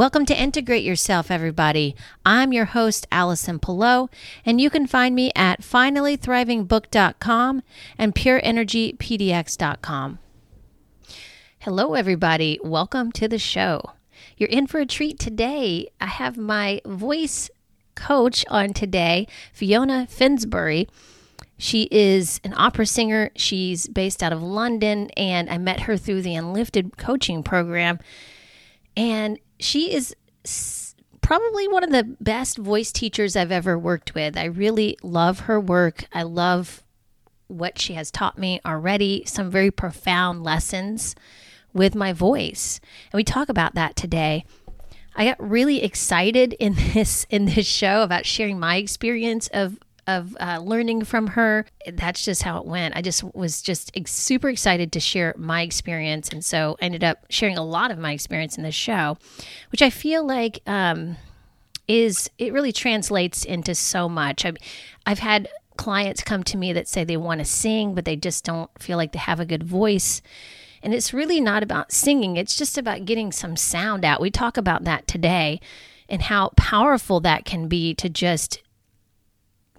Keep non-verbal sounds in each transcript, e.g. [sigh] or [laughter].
Welcome to Integrate Yourself, everybody. I'm your host, Allison Pelot, and you can find me at finallythrivingbook.com and pureenergypdx.com. Hello, everybody. Welcome to the show. You're in for a treat today. I have my voice coach on today, Fiona Finsbury. She is an opera singer. She's based out of London, and I met her through the Enlifted coaching program. And she is probably one of the best voice teachers I've ever worked with. I really love her work. I love what she has taught me already, some very profound lessons with my voice. And we talk about that today. I got really excited in [laughs] this in this show about sharing my experience of of uh, learning from her. That's just how it went. I just was just ex- super excited to share my experience. And so I ended up sharing a lot of my experience in this show, which I feel like um, is, it really translates into so much. I've, I've had clients come to me that say they want to sing, but they just don't feel like they have a good voice. And it's really not about singing, it's just about getting some sound out. We talk about that today and how powerful that can be to just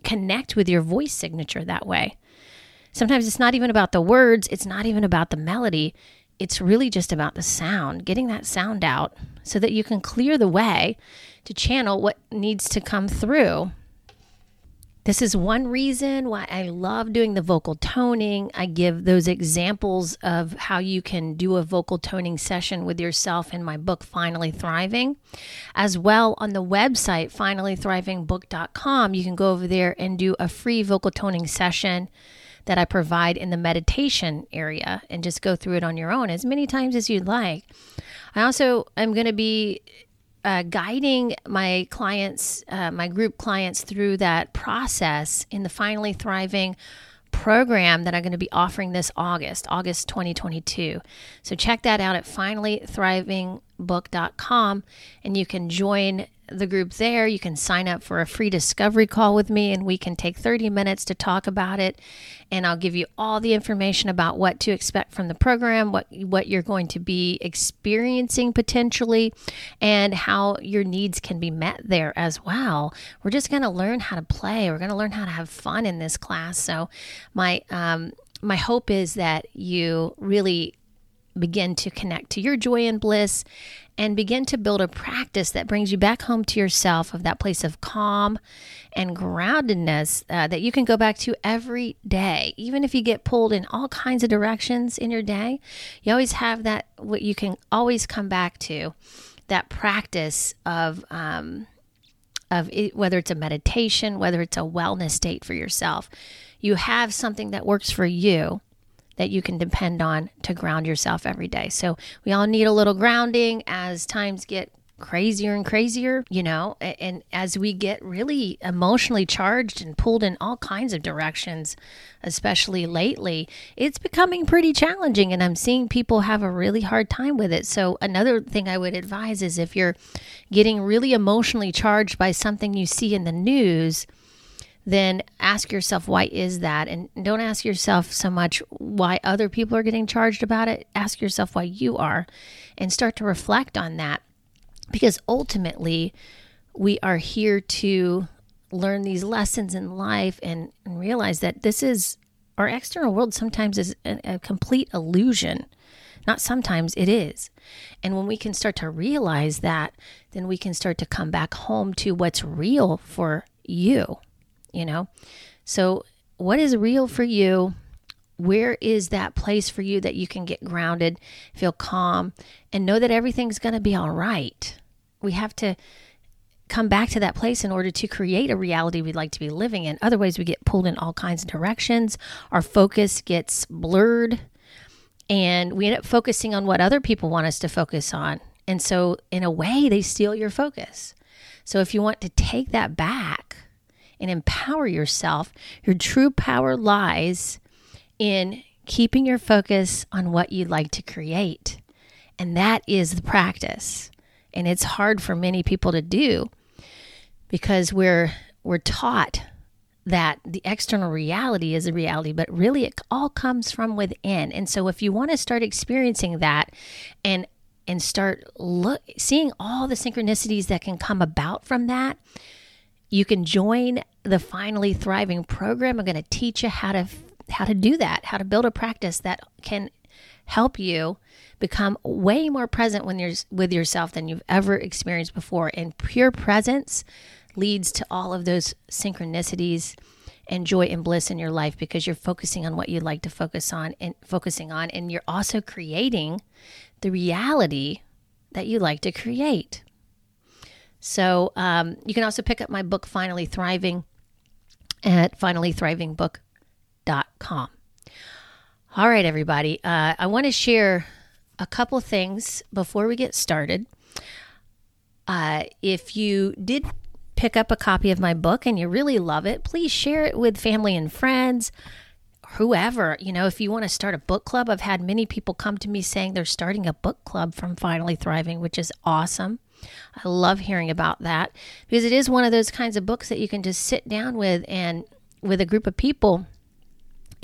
connect with your voice signature that way. Sometimes it's not even about the words, it's not even about the melody. It's really just about the sound, getting that sound out so that you can clear the way to channel what needs to come through this is one reason why I love doing the vocal toning. I give those examples of how you can do a vocal toning session with yourself in my book, Finally Thriving. As well, on the website, finallythrivingbook.com, you can go over there and do a free vocal toning session that I provide in the meditation area and just go through it on your own as many times as you'd like. I also am going to be uh, guiding my clients, uh, my group clients through that process in the Finally Thriving program that I'm going to be offering this August, August 2022. So check that out at finallythrivingbook.com and you can join the group there. You can sign up for a free discovery call with me, and we can take 30 minutes to talk about it. And I'll give you all the information about what to expect from the program, what what you're going to be experiencing potentially, and how your needs can be met there as well. We're just going to learn how to play. We're going to learn how to have fun in this class. So, my um, my hope is that you really begin to connect to your joy and bliss and begin to build a practice that brings you back home to yourself of that place of calm and groundedness uh, that you can go back to every day. Even if you get pulled in all kinds of directions in your day you always have that what you can always come back to that practice of um, of it, whether it's a meditation whether it's a wellness state for yourself. You have something that works for you that you can depend on to ground yourself every day. So we all need a little grounding as times get crazier and crazier, you know, and as we get really emotionally charged and pulled in all kinds of directions, especially lately, it's becoming pretty challenging and I'm seeing people have a really hard time with it. So another thing I would advise is if you're getting really emotionally charged by something you see in the news, then ask yourself why is that? And don't ask yourself so much why other people are getting charged about it. Ask yourself why you are and start to reflect on that. Because ultimately we are here to learn these lessons in life and, and realize that this is our external world sometimes is a, a complete illusion. Not sometimes, it is. And when we can start to realize that, then we can start to come back home to what's real for you you know? So, what is real for you? Where is that place for you that you can get grounded, feel calm, and know that everything's going to be all right? We have to come back to that place in order to create a reality we'd like to be living in. Otherwise, we get pulled in all kinds of directions. Our focus gets blurred, and we end up focusing on what other people want us to focus on. And so, in a way, they steal your focus. So, if you want to take that back, and empower yourself, your true power lies in keeping your focus on what you'd like to create. And that is the practice. And it's hard for many people to do because we're we're taught that the external reality is a reality, but really it all comes from within. And so if you want to start experiencing that and and start look seeing all the synchronicities that can come about from that, you can join the Finally Thriving program. I'm going to teach you how to how to do that, how to build a practice that can help you become way more present when you're with yourself than you've ever experienced before. And pure presence leads to all of those synchronicities and joy and bliss in your life because you're focusing on what you'd like to focus on and focusing on and you're also creating the reality that you like to create. So um, you can also pick up my book, Finally Thriving, at finallythrivingbook.com. All right, everybody. Uh, I want to share a couple things before we get started. Uh, if you did pick up a copy of my book and you really love it, please share it with family and friends, whoever. You know, if you want to start a book club, I've had many people come to me saying they're starting a book club from Finally Thriving, which is awesome. I love hearing about that because it is one of those kinds of books that you can just sit down with and with a group of people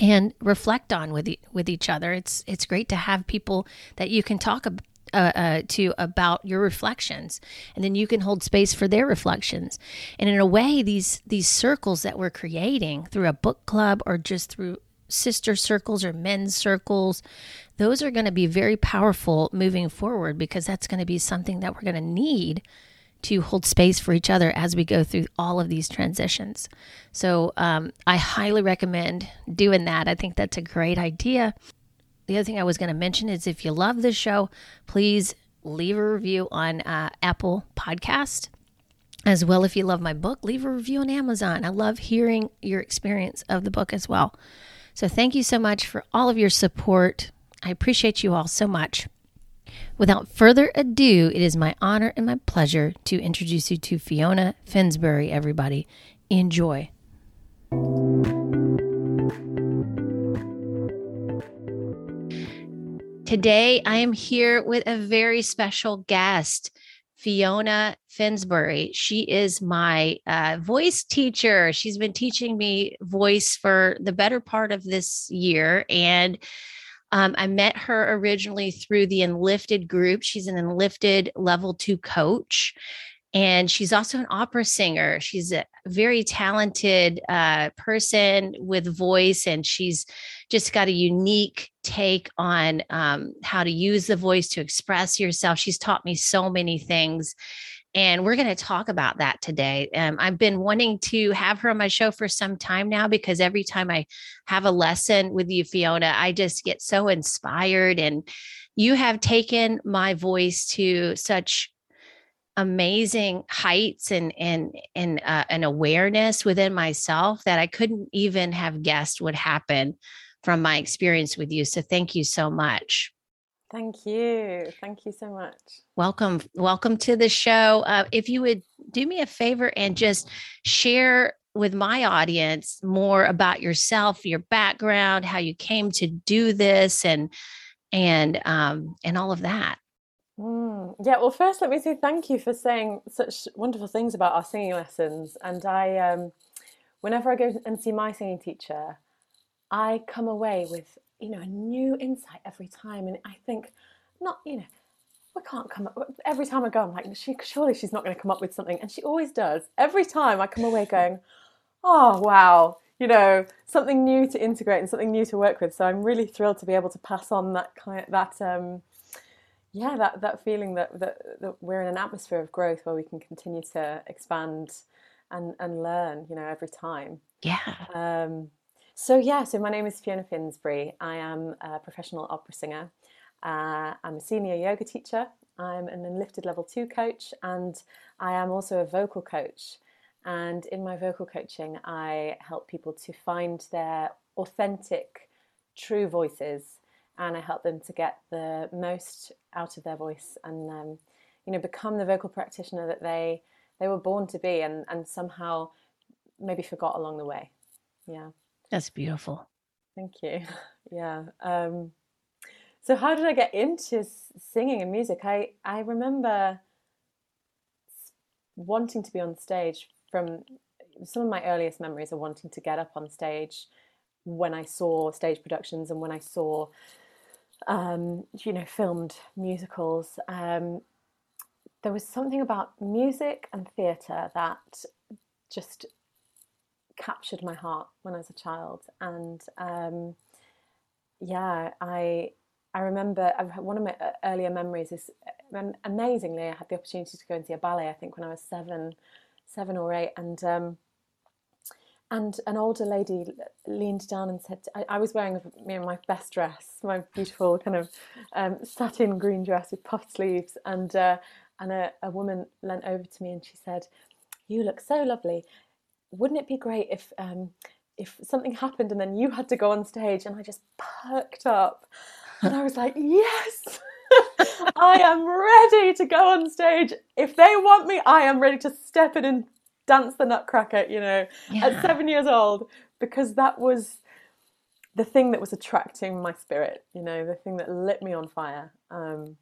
and reflect on with e- with each other. It's it's great to have people that you can talk uh, uh, to about your reflections, and then you can hold space for their reflections. And in a way, these these circles that we're creating through a book club or just through sister circles or men's circles, those are going to be very powerful moving forward because that's going to be something that we're going to need to hold space for each other as we go through all of these transitions. So um, I highly recommend doing that. I think that's a great idea. The other thing I was going to mention is if you love this show, please leave a review on uh, Apple Podcast. As well, if you love my book, leave a review on Amazon. I love hearing your experience of the book as well. So, thank you so much for all of your support. I appreciate you all so much. Without further ado, it is my honor and my pleasure to introduce you to Fiona Finsbury, everybody. Enjoy. Today, I am here with a very special guest, Fiona Finsbury. She is my uh, voice teacher. She's been teaching me voice for the better part of this year. And um, I met her originally through the Enlifted group. She's an Enlifted level two coach. And she's also an opera singer. She's a very talented uh, person with voice, and she's just got a unique take on um, how to use the voice to express yourself. She's taught me so many things. And we're going to talk about that today. Um, I've been wanting to have her on my show for some time now because every time I have a lesson with you, Fiona, I just get so inspired. And you have taken my voice to such amazing heights and and and uh, an awareness within myself that I couldn't even have guessed would happen from my experience with you. So thank you so much. Thank you. Thank you so much. Welcome. Welcome to the show. Uh, if you would do me a favor and just share with my audience more about yourself, your background, how you came to do this, and and um, and all of that. Mm, yeah. Well, first, let me say thank you for saying such wonderful things about our singing lessons. And I, um, whenever I go and see my singing teacher, I come away with you know, a new insight every time. And I think, not, you know, we can't come up. Every time I go, I'm like, she, surely she's not going to come up with something. And she always does. Every time I come away [laughs] going, oh, wow, you know, something new to integrate and something new to work with. So I'm really thrilled to be able to pass on that kind of, that, um, yeah, that, that feeling that, that, that we're in an atmosphere of growth where we can continue to expand and, and learn, you know, every time. Yeah. Um, so, yeah, so my name is Fiona Finsbury. I am a professional opera singer. Uh, I'm a senior yoga teacher. I'm an Enlifted Level 2 coach, and I am also a vocal coach. And in my vocal coaching, I help people to find their authentic, true voices, and I help them to get the most out of their voice and, um, you know, become the vocal practitioner that they they were born to be, and and somehow maybe forgot along the way. Yeah. That's beautiful. Thank you. [laughs] Yeah. Um, so how did I get into singing and music? I I remember wanting to be on stage from some of my earliest memories are wanting to get up on stage when I saw stage productions and when I saw, um, you know, filmed musicals. Um, there was something about music and theatre that just captured my heart when I was a child, and um, yeah, I I remember one of my uh, earlier memories is um, amazingly I had the opportunity to go and see a ballet. I think when I was seven, seven or eight, and um, and an older lady leaned down and said, I, I was wearing you know, my best dress, my beautiful kind of um, satin green dress with puffed sleeves, and uh, and a, a woman leant over to me and she said, "You look so lovely. Wouldn't it be great if um, if something happened and then you had to go on stage?" And I just perked up, and I was like, "Yes." I am ready to go on stage. If they want me, I am ready to step in and dance the Nutcracker, you know, yeah. at seven years old, because that was the thing that was attracting my spirit, you know, the thing that lit me on fire. Um,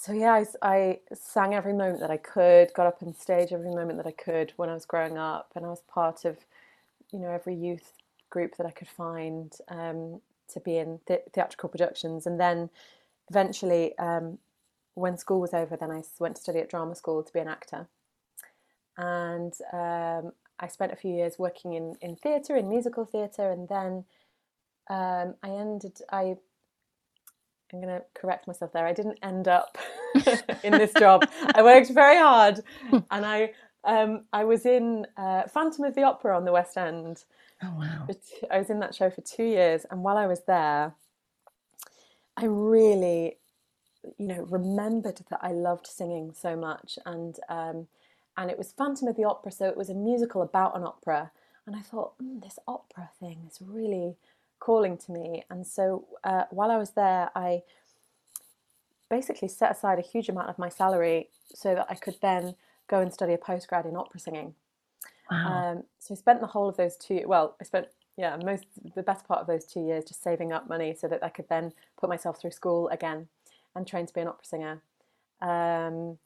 so yeah, I, I, sang every moment that I could, got up on stage every moment that I could when I was growing up, and I was part of, you know, every youth group that I could find um, to be in th- theatrical productions, and then eventually, um, when school was over, then I went to study at drama school to be an actor, and um, I spent a few years working in in theatre, in musical theatre, and then um, I ended I I'm going to correct myself there. I didn't end up [laughs] in this job. I worked very hard, [laughs] and I um, I was in uh, Phantom of the Opera on the West End. Oh wow! I was in that show for two years, and while I was there, I really, you know, remembered that I loved singing so much, and um, and it was Phantom of the Opera, so it was a musical about an opera, and I thought mm, this opera thing is really calling to me. And so uh, while I was there, I basically set aside a huge amount of my salary so that I could then go and study a postgrad in opera singing. Wow. Um, so I spent the whole of those two, well, I spent, yeah, most, the best part of those two years just saving up money so that I could then put myself through school again and train to be an opera singer. Um,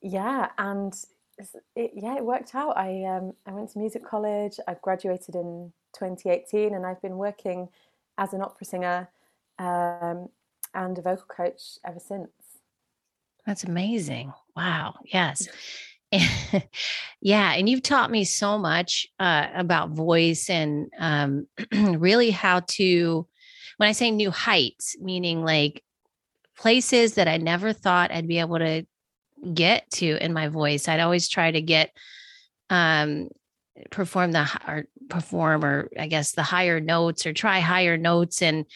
yeah, and it, yeah, it worked out. I um, I went to music college. I graduated in 2018, and I've been working as an opera singer um, and a vocal coach ever since. That's amazing. Wow. Yes. yeah. [laughs] And you've taught me so much uh, about voice and um, [clears throat] really how to, when I say new heights, meaning like places that I never thought I'd be able to get to in my voice. I'd always try to get um perform the or perform or I guess the higher notes or try higher notes and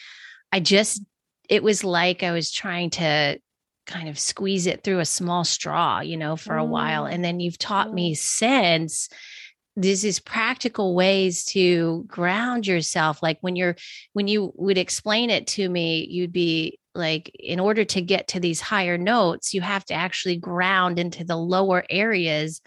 I just it was like I was trying to kind of squeeze it through a small straw, you know, for a while. Mm. And then you've taught me since this is practical ways to ground yourself. Like when you're, when you would explain it to me, you'd be like, in order to get to these higher notes, you have to actually ground into the lower areas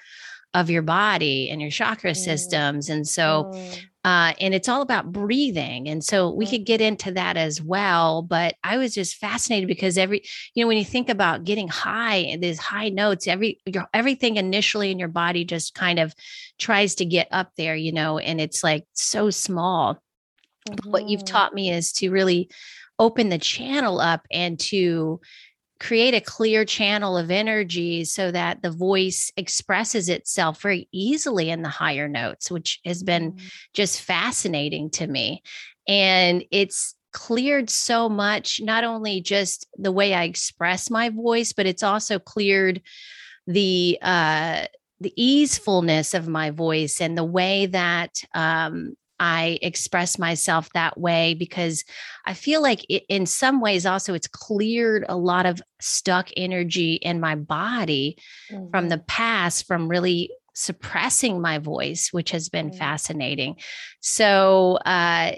of your body and your chakra mm. systems. And so, mm. uh, and it's all about breathing. And so we could get into that as well. But I was just fascinated because every, you know, when you think about getting high, these high notes, every, your, everything initially in your body just kind of tries to get up there, you know, and it's like so small. Mm-hmm. What you've mm-hmm. taught me is to really open the channel up and to create a clear channel of energy so that the voice expresses itself very easily in the higher notes, which has been mm-hmm. just fascinating to me. And it's cleared so much, not only just the way I express my voice, but it's also cleared the uh the easefulness of my voice and the way that um I express myself that way because I feel like it, in some ways also it's cleared a lot of stuck energy in my body mm-hmm. from the past from really suppressing my voice which has been mm-hmm. fascinating so uh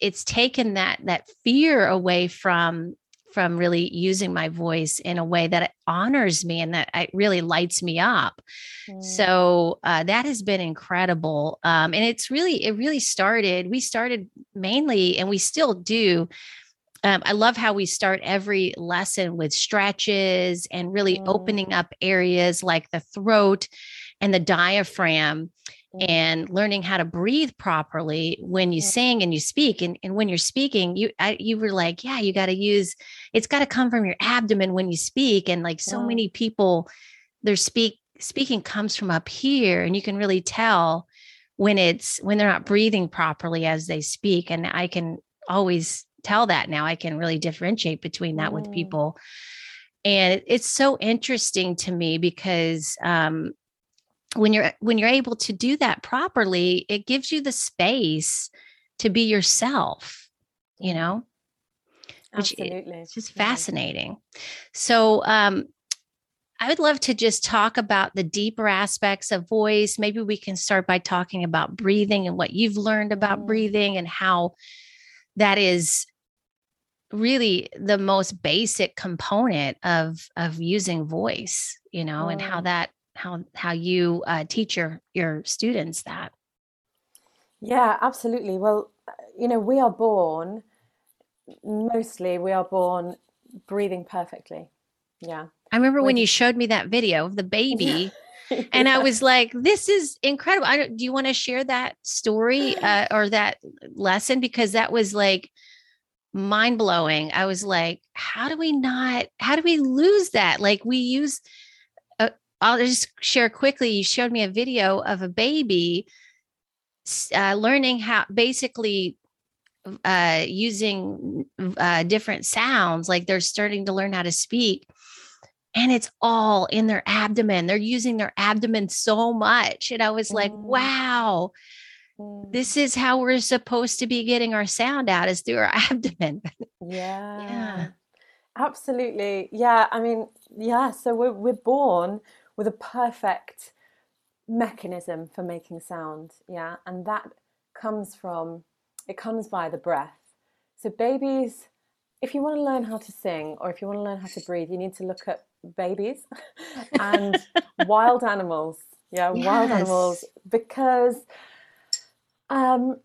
it's taken that that fear away from from really using my voice in a way that honors me and that it really lights me up. Mm. So uh, that has been incredible. Um, and it's really, it really started, we started mainly, and we still do. Um, I love how we start every lesson with stretches and really mm. opening up areas like the throat and the diaphragm. And learning how to breathe properly when you sing and you speak and, and when you're speaking you I, you were like yeah you got to use it's got to come from your abdomen when you speak and like so Yeah. many people their speak speaking comes from up here and you can really tell when it's when they're not breathing properly as they speak and i can always tell that now i can really differentiate between that with Mm. people and it's so interesting to me because um when you're when you're able to do that properly it gives you the space to be yourself you know which Absolutely. it's just Yeah. fascinating so um i would love to just talk about the deeper aspects of voice maybe we can start by talking about breathing and what you've learned about Mm. breathing and how that is really the most basic component of of using voice you know and how that how how you uh, teach your your students that Yeah, absolutely. Well, you know, we are born, mostly we are born breathing perfectly. Yeah. i remember when you showed me that video of the [laughs] baby [laughs] and I was like, "This is incredible." I don't, do you want to share that story [gasps] uh, or that lesson because that was like mind blowing. I was like, "How do we not? How do we lose that?" Like we use. I'll just share quickly. You showed me a video of a baby uh, learning how basically uh, using uh, different sounds. Like they're starting to learn how to speak and it's all in their abdomen. They're using their abdomen so much. And I was like, Mm. wow, Mm, this is how we're supposed to be getting our sound out is through our [laughs] abdomen. yeah. Absolutely. Yeah, I mean, yeah, so we're we're born with a perfect mechanism for making sound, yeah, and that comes from it comes by the breath. So babies, if you want to learn how to sing or if you want to learn how to breathe, you need to look at babies [laughs] and wild animals. Yeah, wild animals because um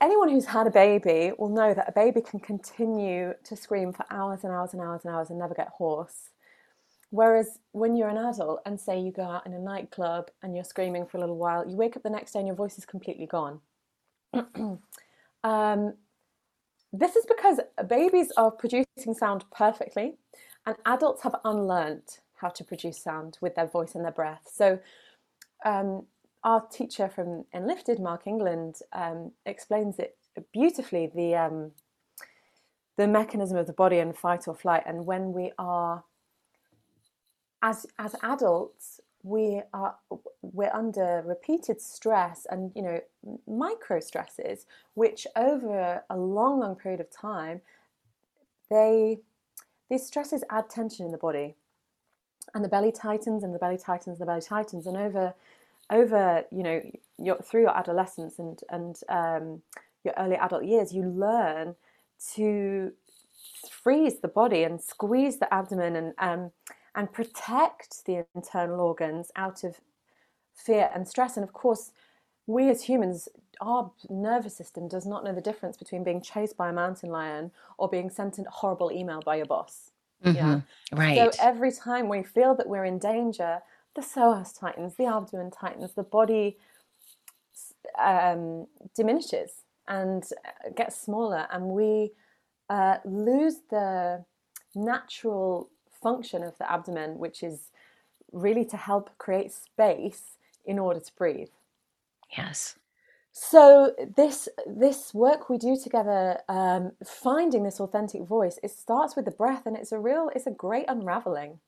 anyone who's had a baby will know that a baby can continue to scream for hours and hours and hours and hours and never get hoarse. Whereas when you're an adult and say you go out in a nightclub and you're screaming for a little while, you wake up the next day and your voice is completely gone. [clears throat] um, this is because babies are producing sound perfectly, and adults have unlearned how to produce sound with their voice and their breath. So, um, our teacher from Enlifted, Mark England, um, explains it beautifully the um, the mechanism of the body and fight or flight. And when we are as as adults, we are we're under repeated stress and you know micro stresses, which over a long, long period of time, they these stresses add tension in the body, and the belly tightens and the belly tightens and the belly tightens, and over over you know your through your adolescence and and um, your early adult years, you learn to freeze the body and squeeze the abdomen and um, and protect the internal organs out of fear and stress. And of course, we as humans, our nervous system does not know the difference between being chased by a mountain lion or being sent a horrible email by your boss. Yeah. Mhm. Right. So every time we feel that we're in danger, the psoas tightens, the abdomen tightens, the body um, diminishes and uh, gets smaller, and we uh, lose the natural function of the abdomen, which is really to help create space in order to breathe. yes. So this this work we do together, um, finding this authentic voice, it starts with the breath, and it's a real, it's a great unraveling.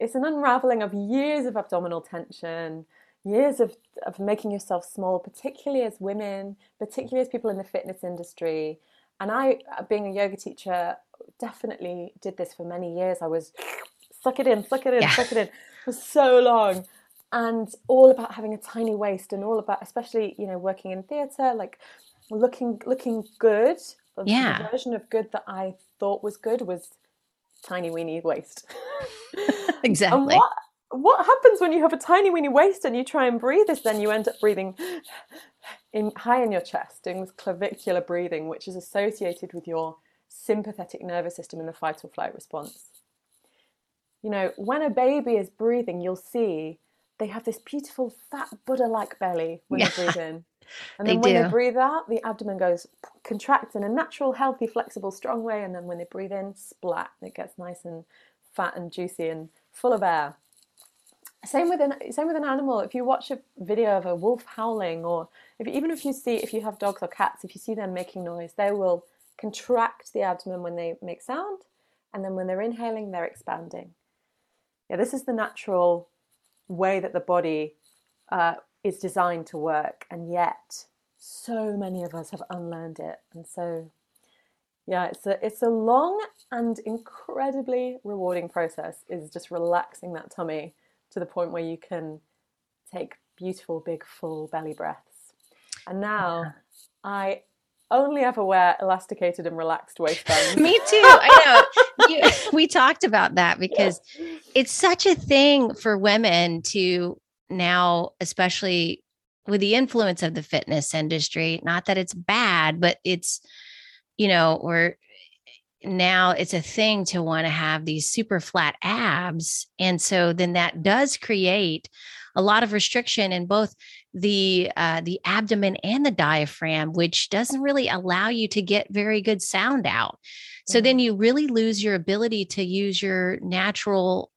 It's an unraveling of years of abdominal tension, years of of making yourself small, particularly as women, particularly as people in the fitness industry. And I, being a yoga teacher, definitely did this for many years. I was [sniffs] suck it in, suck it in, Yeah. suck it in for so long and all about having a tiny waist and all about especially you know working in theatre like looking looking good the Yeah. version of good that i thought was good was tiny weeny waist [laughs] Exactly. and what what happens when you have a tiny weeny waist and you try and breathe is then you end up breathing [sighs] in high in your chest doing this clavicular breathing which is associated with your sympathetic nervous system in the fight or flight response you know when a baby is breathing you'll see they have this beautiful fat Buddha-like belly when yeah, they breathe [laughs] in. And then when do. they breathe out, the abdomen goes contracts in a natural, healthy, flexible, strong way. And then when they breathe in, splat, it gets nice and fat and juicy and full of air. Same with an same with an animal. If you watch a video of a wolf howling, or if, even if you see if you have dogs or cats, if you see them making noise, they will contract the abdomen when they make sound, and then when they're inhaling, they're expanding. Yeah, this is the natural way that the body uh, is designed to work, and yet so many of us have unlearned it, and so yeah, it's a it's a long and incredibly rewarding process. Is just relaxing that tummy to the point where you can take beautiful, big, full belly breaths. And now yeah. I only ever wear elasticated and relaxed waistbands. [laughs] Me too. I know. you, we talked about that because yeah. it's such a thing for women to now, especially with the influence of the fitness industry. Not that it's bad, but it's, you know, we're now it's a thing to want to have these super flat abs. And so then that does create a lot of restriction in both the uh, the abdomen and the diaphragm, which doesn't really allow you to get very good sound out. So mm-hmm. then you really lose your ability to use your natural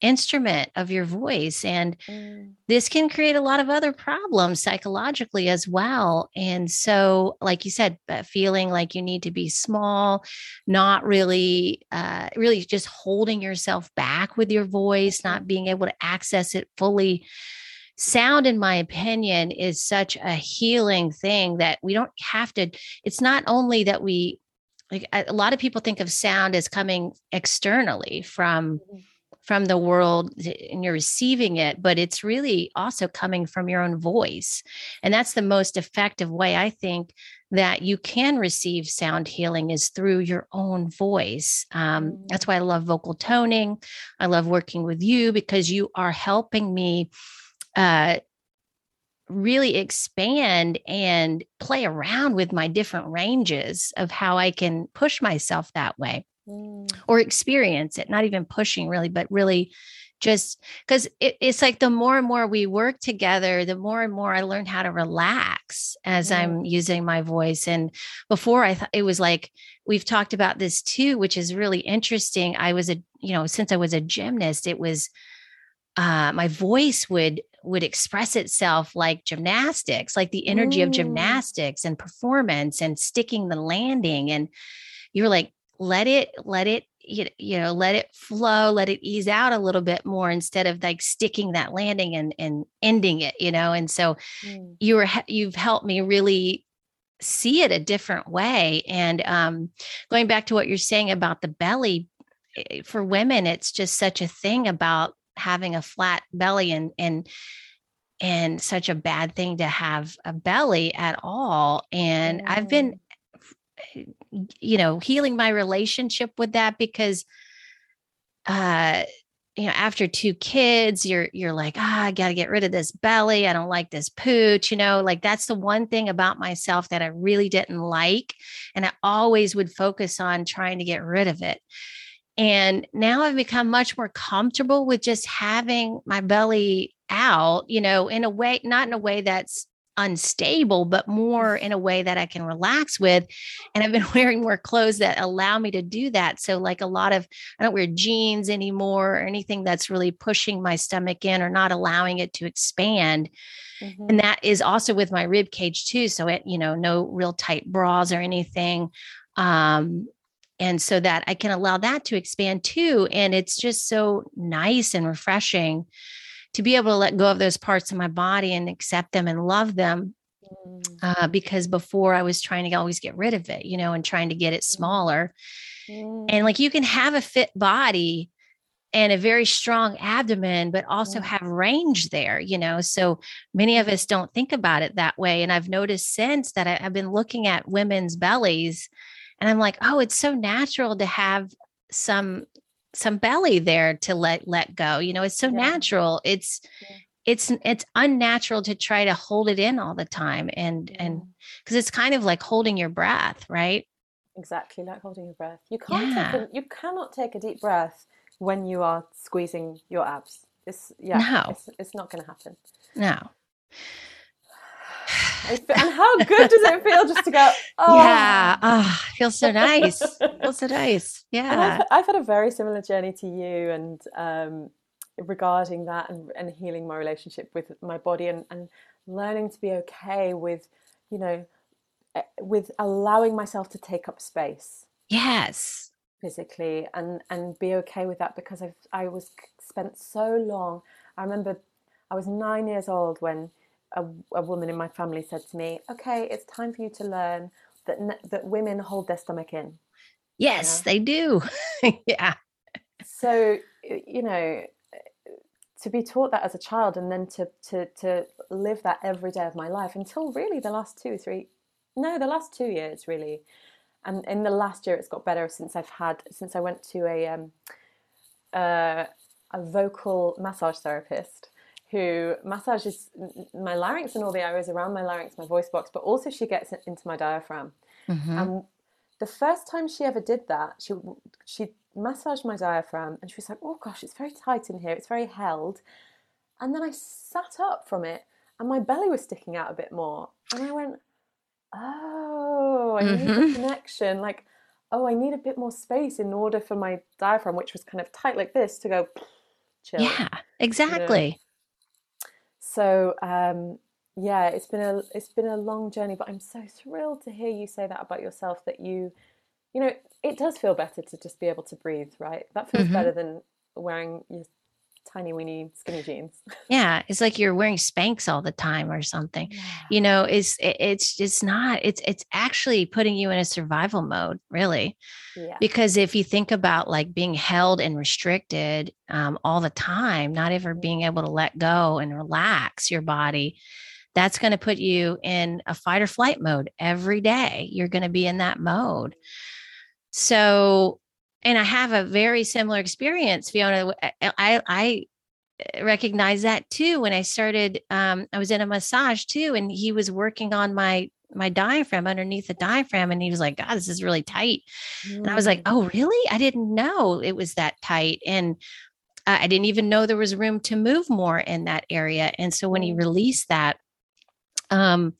instrument of your voice. And mm. this can create a lot of other problems psychologically as well. And so, like you said, feeling like you need to be small, not really, uh, really just holding yourself back with your voice, not being able to access it fully. Sound, in my opinion, is such a healing thing that we don't have to. It's not only that we like a lot of people think of sound as coming externally from mm-hmm from the world and you're receiving it, but it's really also coming from your own voice. And that's the most effective way, I think, that you can receive sound healing is through your own voice. Um, that's why I love vocal toning. I love working with you because you are helping me. Uh, really expand and play around with my different ranges of how I can push myself that way mm. or experience it, not even pushing really, but really just because it, it's like the more and more we work together, the more and more I learn how to relax as mm. I'm using my voice. And before I thought it was like, we've talked about this too, which is really interesting. I was a, you know, since I was a gymnast, it was, uh, my voice would would express itself like gymnastics, like the energy mm. of gymnastics and performance and sticking the landing. And you were like, let it let it you know let it flow let it ease out a little bit more instead of like sticking that landing and and ending it you know and so mm. you were you've helped me really see it a different way and um going back to what you're saying about the belly eh, for women it's just such a thing about having a flat belly and and and such a bad thing to have a belly at all. And i've been you know, healing my relationship with that because uh you know after two kids you're you're like ah i got to get rid of this belly. I don't like this pooch you know like that's the one thing about myself that i really didn't like. And i always would focus on trying to get rid of it and now i've become much more comfortable with just having my belly out you know in a way not in a way that's unstable, but more in a way that I can relax with. And I've been [laughs] wearing more clothes that allow me to do that. So, like a lot of, I don't wear jeans anymore or anything that's really pushing my stomach in or not allowing it to expand. Mm-hmm. And that is also with my rib cage too. So, it, you know, no real tight bras or anything. Um, and so that I can allow that to expand too. And it's just so nice and refreshing to be able to let go of those parts of my body and accept them and love them mm. uh, because before I was trying to always get rid of it, you know, and trying to get it mm. smaller. Mm. And like you can have a fit body and a very strong abdomen, but also have range there, you know. So many of us don't think about it that way. And I've noticed since that I, I've been looking at women's bellies and I'm like, oh, it's so natural to have some some belly there to let let go you know it's so yeah. natural it's yeah. it's it's unnatural to try to hold it in all the time and yeah. and mm. because it's kind of like holding your breath right exactly like holding your breath you can't take a, you cannot take a deep breath when you are squeezing your abs It's yeah. No. It's, it's not going to happen. No. And how good does it feel just to go? Oh. [laughs] Yeah. Oh, feels so nice. feels so nice. Yeah. I've, I've, had a very similar journey to you, and um, regarding that, and, and healing my relationship with my body, and, and learning to be okay with, you know, eh, with allowing myself to take up space. Yes. Physically, and and be okay with that because I've I was spent so long. I remember I was nine years old when a, a, woman in my family said to me, "Okay, it's time for you to learn that that women hold their stomach in." Yes, they do. [laughs] yeah. So you know, to be taught that as a child, and then to to to live that every day of my life until really the last two, or three, no, the last two years really, and in the last year it's got better since I've had since I went to a um, uh, a vocal massage therapist who massages my larynx and all the areas around my larynx, my voice box, but also she gets into my diaphragm. Mm-hmm. And the first time she ever did that, she she massaged my diaphragm, and she was like, "Oh gosh, it's very tight in here. It's very held." And then I sat up from it, and my belly was sticking out a bit more, and I went, "Oh, I need mm-hmm. a [laughs] connection." Like, oh, I need a bit more space in order for my diaphragm, which was kind of tight like this, to go. Chill. Yeah, exactly. You know? So um, yeah, it's been a it's been a long journey, but I'm so thrilled to hear you say that about yourself. That you, you know, it does feel better to just be able to breathe, right? That feels mm-hmm. better than wearing your tiny weeny skinny jeans. [laughs] Yeah, it's like you're wearing Spanx all the time or something. Yeah. You know, it's it's it's not. It's it's actually putting you in a survival mode, really. Yeah. Because if you think about like being held and restricted um, all the time, not ever being able to let go and relax your body, that's going to put you in a fight or flight mode every day. You're going to be in that mode. So and I have a very similar experience, Fiona. I I recognize that too when I started. Um, I was in a massage too, and he was working on my my diaphragm underneath the diaphragm, and he was like, "God, this is really tight." Mm. And I was like, mm. "Oh, really? I didn't know it was that tight." And I didn't even know there was room to move more in that area. And so when he mm. released that, um,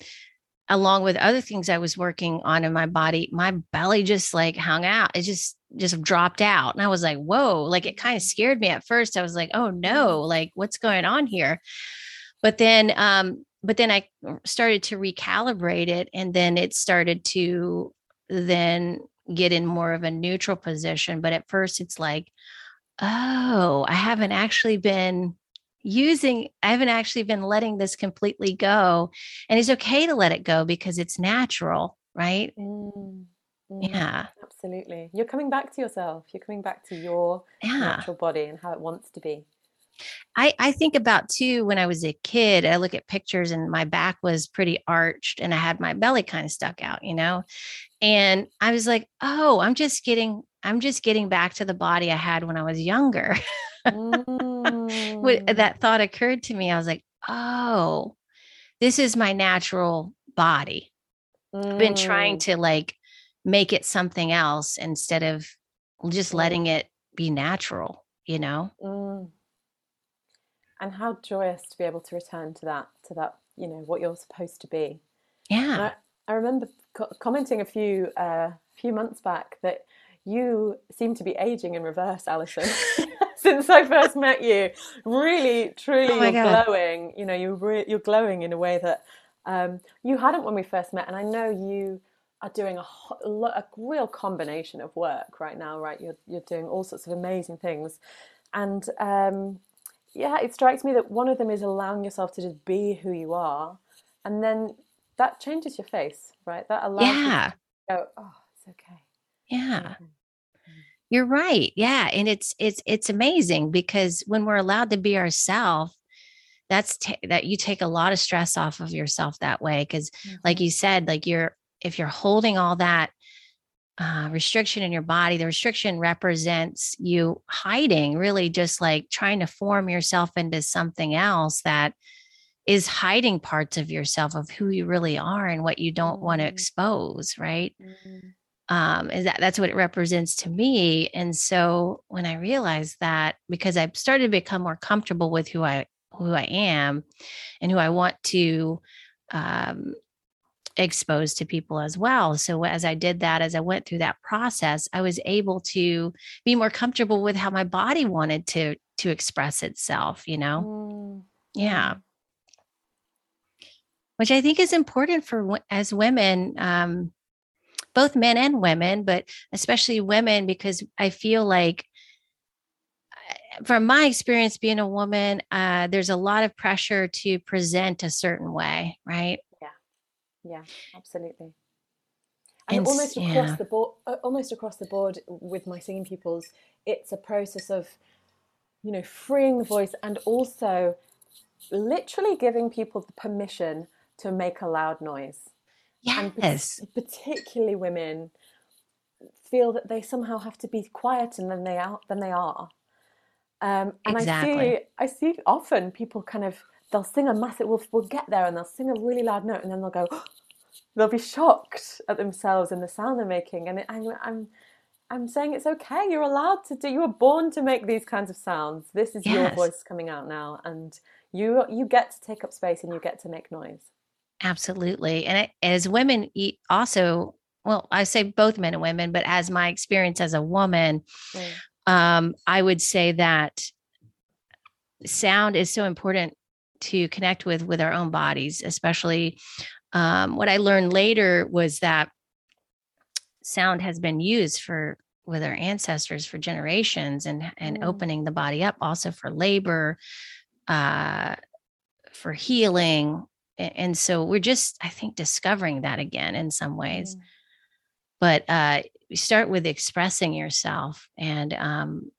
along with other things I was working on in my body, my belly just like hung out. It just just dropped out. And I was like, whoa, like it kind of scared me at first. I was like, oh no, like what's going on here? But then um, but then I started to recalibrate it and then it started to then get in more of a neutral position. But at first it's like, oh, I haven't actually been using i haven't actually been letting this completely go and it's okay to let it go because it's natural right mm, mm, yeah absolutely you're coming back to yourself you're coming back to your yeah. natural body and how it wants to be I, I think about too when I was a kid, I look at pictures and my back was pretty arched and I had my belly kind of stuck out, you know? And I was like, oh, I'm just getting, I'm just getting back to the body I had when I was younger. mm. [laughs] when that thought occurred to me, I was like, oh, this is my natural body. Mm. I've been trying mm. to like make it something else instead of just mm. letting it be natural, you know? Mm. And how joyous to be able to return to that, to that, you know, what you're supposed to be. Yeah. I, I, remember co- commenting a few, uh, few months back that you seem to be aging in reverse, Allison. [laughs] [laughs] since I first met you. Really, truly, oh you're God. glowing. You know, you're re- you're glowing in a way that um, you hadn't when we first met, and I know you are doing a, a real combination of work right now. Right, you're you're doing all sorts of amazing things, and um, yeah, it strikes me that one of them is allowing yourself to just be who you are, and then that changes your face, right? That allows yeah. you to go, oh, it's okay. Yeah. You're right. Yeah, and it's it's it's amazing because when we're allowed to be ourselves, that's t- that you take a lot of stress off of yourself that way because mm-hmm. like you said, like you're if you're holding all that uh, restriction in your body, the restriction represents you hiding, really just like trying to form yourself into something else that is hiding parts of yourself of who you really are and what you don't mm-hmm. want to expose, right? Mm-hmm. Um, is that that's what it represents to me. And so when I realized that, because I started to become more comfortable with who I who I am and who I want to um, expose to people as well. So as I did that, as I went through that process, I was able to be more comfortable with how my body wanted to to express itself. You know, mm. yeah. Which I think is important for as women, um, both men and women, but especially women, because I feel like from my experience being a woman, uh, there's a lot of pressure to present a certain way, right? Yeah, yeah, absolutely. And, and almost across the board, uh, almost across the board with my singing pupils, it's a process of, you know, freeing the voice and also literally giving people the permission to make a loud noise. Yes. And particularly women feel that they somehow have to be quieter than they are than they are. Um, and exactly. I see I see often people kind of they'll sing a massive we'll, we'll get there and they'll sing a really loud note and then they'll go [gasps] they'll be shocked at themselves and the sound they're making and it, I'm, I'm I'm saying it's okay. You're allowed to do. You were born to make these kinds of sounds. This is yes. your voice coming out now, and you you get to take up space and you get to make noise. Absolutely. And it, as women, also, well, I say both men and women, but as my experience as a woman, mm. um, I would say that sound is so important to connect with with our own bodies, especially um, what I learned later was that sound has been used for with our ancestors for generations and and mm. opening the body up also for labor uh for healing and so we're just i think discovering that again in some ways mm. but uh you start with expressing yourself and um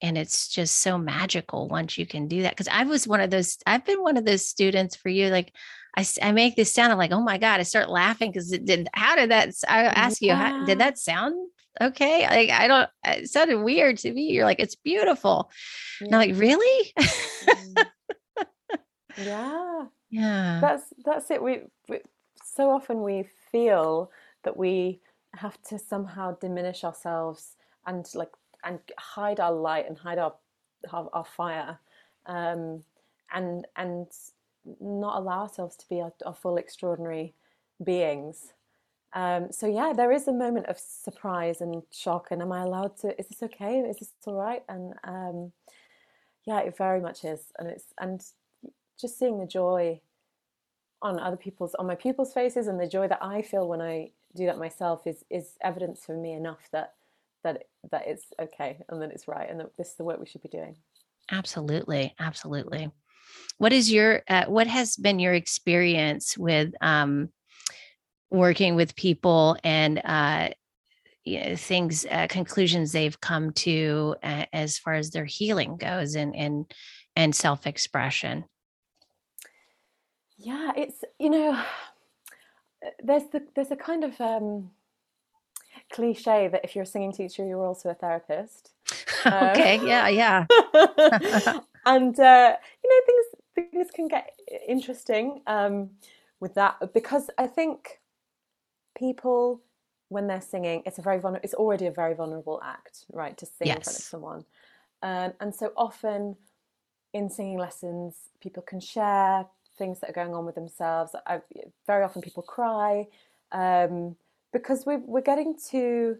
and it's just so magical once you can do that because i was one of those i've been one of those students for you like i, I make this sound i'm like oh my god i start laughing because it did how did that i ask yeah. you how, did that sound okay like i don't it sounded weird to me you're like it's beautiful yeah. and i'm like really mm. [laughs] yeah yeah. That's that's it. We, we so often we feel that we have to somehow diminish ourselves and like and hide our light and hide our our, fire um, and and not allow ourselves to be our, our full extraordinary beings. Um, so yeah there is a moment of surprise and shock and am i allowed to is this okay? Is this all right? And um, yeah it very much is and it's and just seeing the joy on other people's on my pupils' faces and the joy that I feel when I do that myself is is evidence for me enough that that that it's okay and that it's right and that this is the work we should be doing. Absolutely, absolutely. What is your uh, what has been your experience with um, working with people and uh, you know, things uh, conclusions they've come to uh, as far as their healing goes and and and self expression? Yeah, it's you know, there's the there's a kind of um, cliche that if you're a singing teacher, you're also a therapist. [laughs] okay, um, yeah, yeah. [laughs] [laughs] and uh, you know, things things can get interesting um, with that because I think people when they're singing, it's a very. It's already a very vulnerable act, right, to sing yes. in front of someone. Um, and so often in singing lessons, people can share things that are going on with themselves. I, very often people cry um, because we're, we're getting to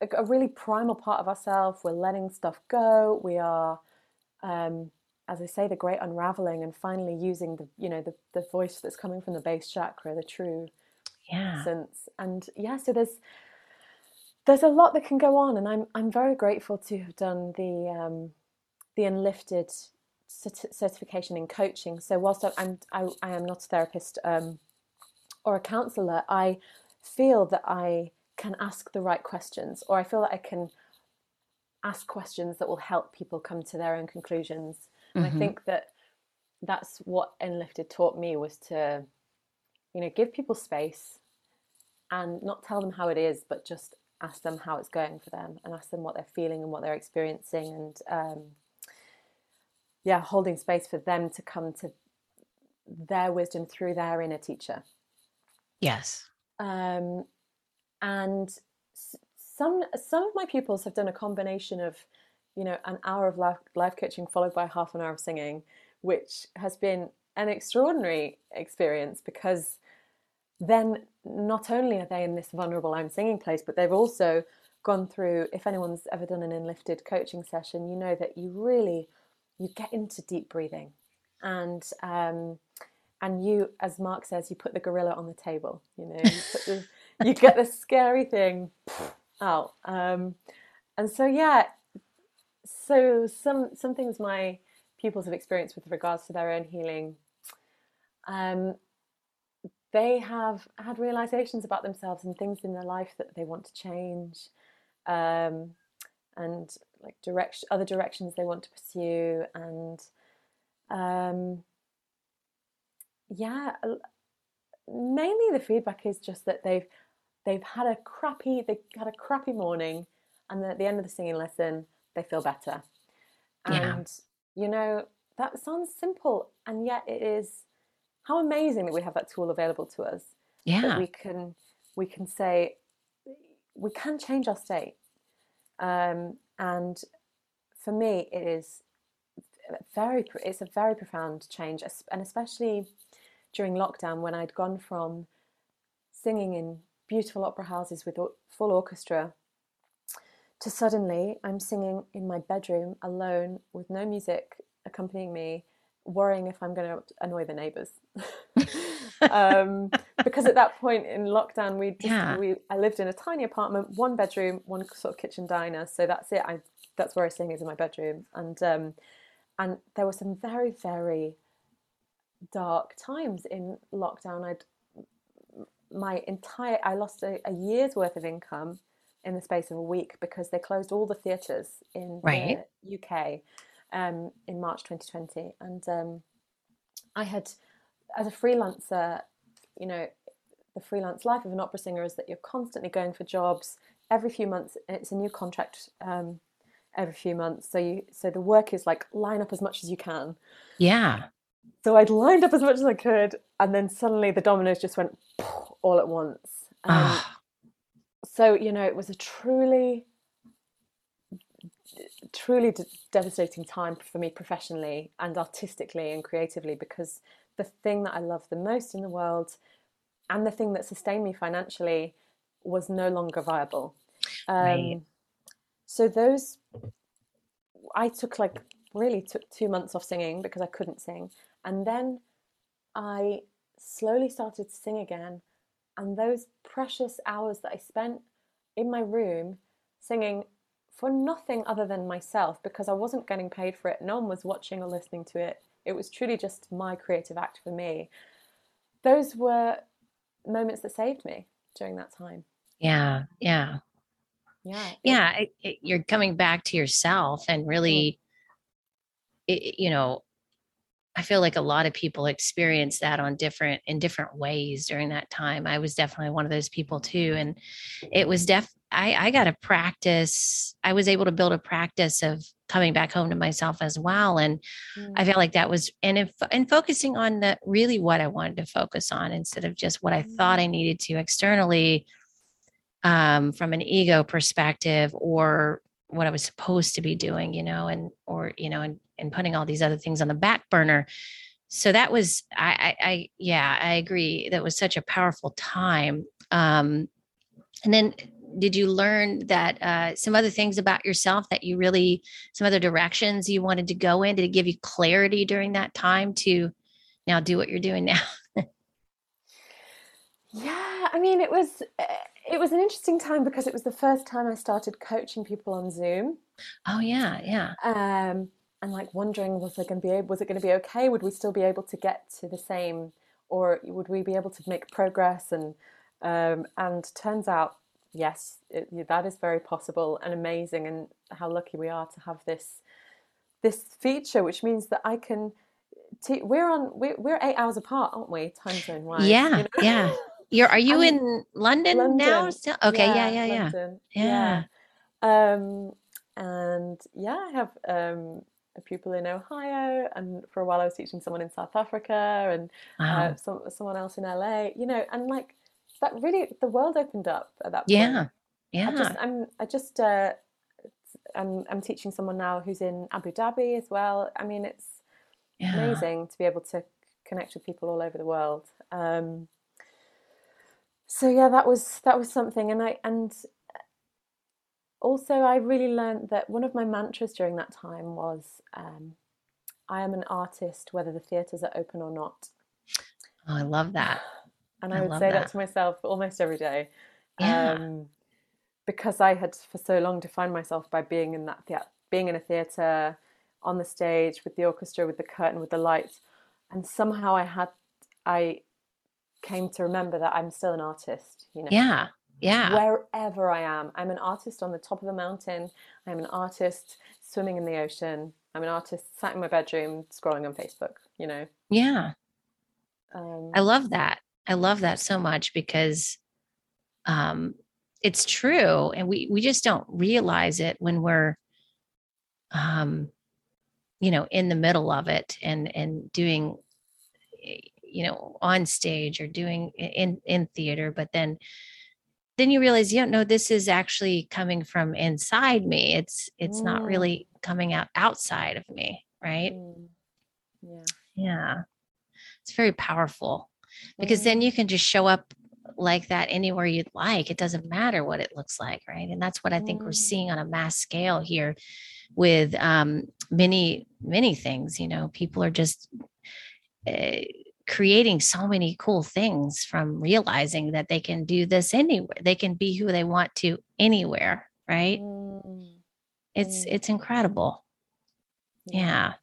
a, a, really primal part of ourselves. We're letting stuff go. We are, um, as I say, the great unraveling and finally using the, you know, the, the voice that's coming from the base chakra, the true yeah. essence. And yeah, so there's, there's a lot that can go on, and I'm I'm very grateful to have done the um, the Enlifted certification in coaching. So whilst I'm I, I am not a therapist um, or a counsellor, I feel that I can ask the right questions, or I feel that I can ask questions that will help people come to their own conclusions. And mm-hmm. I think that that's what Enlifted taught me was to, you know, give people space and not tell them how it is, but just ask them how it's going for them and ask them what they're feeling and what they're experiencing and um, yeah, holding space for them to come to their wisdom through their inner teacher. Yes. Um, and some some of my pupils have done a combination of you know an hour of life, life coaching followed by half an hour of singing which has been an extraordinary experience because then not only are they in this vulnerable I'm singing place, but they've also gone through. If anyone's ever done an enlifted coaching session, you know that you really you get into deep breathing, and um, and you, as Mark says, you put the gorilla on the table. You know, you, the, you [laughs] get the scary thing out, um, and so yeah. So some some things my pupils have experienced with regards to their own healing. Um, they have had realizations about themselves and things in their life that they want to change um, and like direction other directions they want to pursue and um, yeah mainly the feedback is just that they've they've had a crappy they had a crappy morning and then at the end of the singing lesson they feel better and yeah. you know that sounds simple and yet it is how amazing that we have that tool available to us. Yeah. That we can we can say we can change our state. Um, and for me, it is very it's a very profound change, and especially during lockdown when I'd gone from singing in beautiful opera houses with full orchestra to suddenly I'm singing in my bedroom alone with no music accompanying me worrying if I'm going to annoy the neighbors. [laughs] [laughs] um, because at that point in lockdown, we yeah. we I lived in a tiny apartment, one bedroom, one sort of kitchen diner. So that's it. I that's where I sing is in my bedroom, and um, and there were some very very dark times in lockdown. I'd my entire I lost a, a year's worth of income in the space of a week because they closed all the theatres in right. the UK um, in March 2020. And um, I had, as a freelancer, you know, the freelance life of an opera singer is that you're constantly going for jobs every few months. It's a new contract um, every few months, so you so the work is like line up as much as you can. Yeah. So I'd lined up as much as I could, and then suddenly the dominoes just went [sniffs] all at once. so you know, it was a truly truly d- devastating time for me professionally and artistically and creatively because the thing that I love the most in the world and the thing that sustained me financially was no longer viable. Um, right. So those, I took like really took two months off singing because I couldn't sing, and then I slowly started to sing again. And those precious hours that I spent in my room singing for nothing other than myself because I wasn't getting paid for it. No one was watching or listening to it. It was truly just my creative act for me. Those were moments that saved me during that time. Yeah, yeah. Yeah. Yeah, it, it, you're coming back to yourself and really mm. it, you know, I feel like a lot of people experience that on different in different ways during that time. I was definitely one of those people too and it was def I, I got to practice. I was able to build a practice of coming back home to myself as well. And mm. I felt like that was, and if, and focusing on the really what I wanted to focus on instead of just what I mm. thought I needed to externally um, from an ego perspective or what I was supposed to be doing, you know, and, or, you know, and, and putting all these other things on the back burner. So that was, I, I, I yeah, I agree. That was such a powerful time. Um, and then did you learn that uh, some other things about yourself that you really some other directions you wanted to go in? Did it give you clarity during that time to now do what you're doing now? [laughs] Yeah i mean it was eh, it was an interesting time because it was the first time i started coaching people on zoom. Oh yeah yeah. Um and like wondering was it going to be was it going to be okay? Would we still be able to get to the same or would we be able to make progress? And um, and turns out yes, it, that is very possible and amazing, and how lucky we are to have this this feature, which means that I can. We're on. We're, we're eight hours apart, aren't we? Time zone wise. Yeah, you know? yeah. You're. Are you in London, London, now? Still? Okay. Yeah. Yeah. Yeah. Yeah. yeah. yeah. Um, and yeah, I have um, a pupil in Ohio, and for a while I was teaching someone in South Africa, and uh, wow. uh, some, someone else in LA. You know, and like that really the world opened up at that point. Yeah. Yeah. I just I'm I just uh I'm I'm teaching someone now who's in Abu Dhabi as well. I mean it's yeah. amazing to be able to connect with people all over the world. Um so yeah that was that was something and I and also I really learned that one of my mantras during that time was um, I am an artist whether the theatres are open or not. Oh, I love that. And I, I would say that. that. to myself almost every day. Yeah. Um, because I had for so long defined myself by being in that the- being in a theatre, on the stage with the orchestra, with the curtain, with the lights, and somehow I had I came to remember that I'm still an artist. You know. Yeah. Yeah. Wherever I am, I'm an artist on the top of a mountain. I'm an artist swimming in the ocean. I'm an artist sat in my bedroom scrolling on Facebook. You know. Yeah. Um, I love that. I love that so much because um, it's true, and we we just don't realize it when we're, um, you know, in the middle of it and and doing, you know, on stage or doing in in theater, but then then you realize you yeah, no this is actually coming from inside me. It's it's mm. not really coming out outside of me right? Mm. yeah. Yeah. It's very powerful because then you can just show up like that anywhere you'd like. It doesn't matter what it looks like right? And that's what i think we're mm. seeing on a mass scale here with um, many many things you know? People are just uh, creating so many cool things from realizing that they can do this anywhere. They can be who they want to anywhere right? Mm. it's it's incredible. Yeah.